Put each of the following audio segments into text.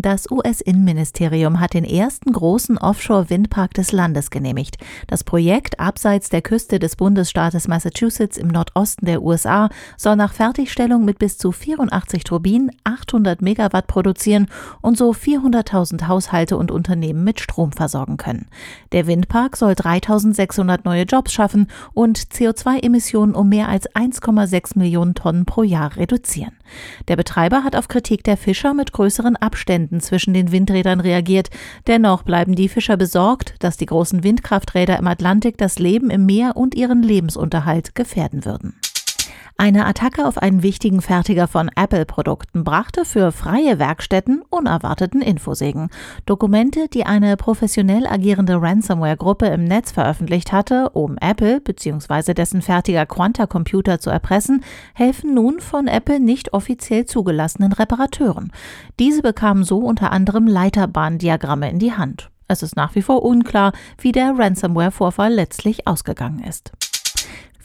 Das US-Innenministerium hat den ersten großen Offshore-Windpark des Landes genehmigt. Das Projekt abseits der Küste des Bundesstaates Massachusetts im Nordosten der USA soll nach Fertigstellung mit bis zu 84 Turbinen 800 Megawatt produzieren und so 400.000 Haushalte und Unternehmen mit Strom versorgen können. Der Windpark soll 3600 neue Jobs schaffen und CO2-Emissionen um mehr als 1,6 Millionen Tonnen pro Jahr reduzieren. Der Betreiber hat auf Kritik der Fischer mit größeren Abständen zwischen den Windrädern reagiert. Dennoch bleiben die Fischer besorgt, dass die großen Windkrafträder im Atlantik das Leben im Meer und ihren Lebensunterhalt gefährden würden. Eine Attacke auf einen wichtigen Fertiger von Apple-Produkten brachte für freie Werkstätten unerwarteten Infosegen. Dokumente, die eine professionell agierende Ransomware-Gruppe im Netz veröffentlicht hatte, um Apple bzw. dessen Fertiger Quanta Computer zu erpressen, helfen nun von Apple nicht offiziell zugelassenen Reparateuren. Diese bekamen so unter anderem Leiterbahndiagramme in die Hand. Es ist nach wie vor unklar, wie der Ransomware-Vorfall letztlich ausgegangen ist.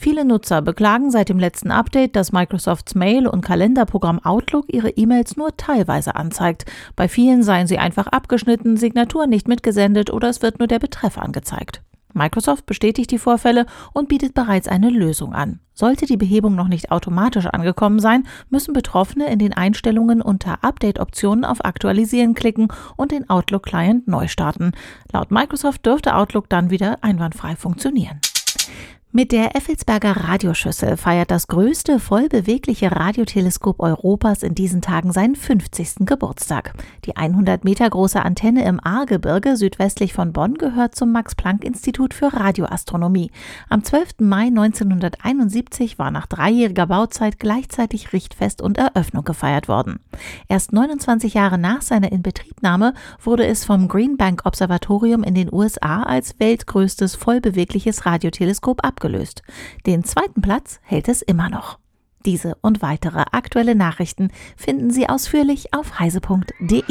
Viele Nutzer beklagen seit dem letzten Update, dass Microsofts Mail- und Kalenderprogramm Outlook ihre E-Mails nur teilweise anzeigt. Bei vielen seien sie einfach abgeschnitten, Signatur nicht mitgesendet oder es wird nur der Betreff angezeigt. Microsoft bestätigt die Vorfälle und bietet bereits eine Lösung an. Sollte die Behebung noch nicht automatisch angekommen sein, müssen Betroffene in den Einstellungen unter Update-Optionen auf Aktualisieren klicken und den Outlook-Client neu starten. Laut Microsoft dürfte Outlook dann wieder einwandfrei funktionieren. Mit der Effelsberger Radioschüssel feiert das größte vollbewegliche Radioteleskop Europas in diesen Tagen seinen 50. Geburtstag. Die 100 Meter große Antenne im Ahrgebirge südwestlich von Bonn gehört zum Max-Planck-Institut für Radioastronomie. Am 12. Mai 1971 war nach dreijähriger Bauzeit gleichzeitig Richtfest und Eröffnung gefeiert worden. Erst 29 Jahre nach seiner Inbetriebnahme wurde es vom Green Bank Observatorium in den USA als weltgrößtes vollbewegliches Radioteleskop abgeschlossen abgelöst. Den zweiten Platz hält es immer noch. Diese und weitere aktuelle Nachrichten finden Sie ausführlich auf heise.de.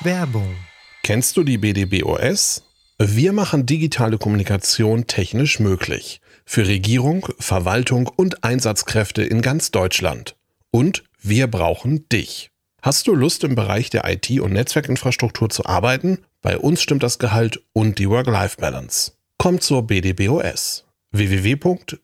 Werbung. Kennst du die BDBOS? Wir machen digitale Kommunikation technisch möglich. Für Regierung, Verwaltung und Einsatzkräfte in ganz Deutschland. Und wir brauchen dich. Hast du Lust im Bereich der IT- und Netzwerkinfrastruktur zu arbeiten? Bei uns stimmt das Gehalt und die Work-Life-Balance. Kommt zur BDBOS www.bdbos.de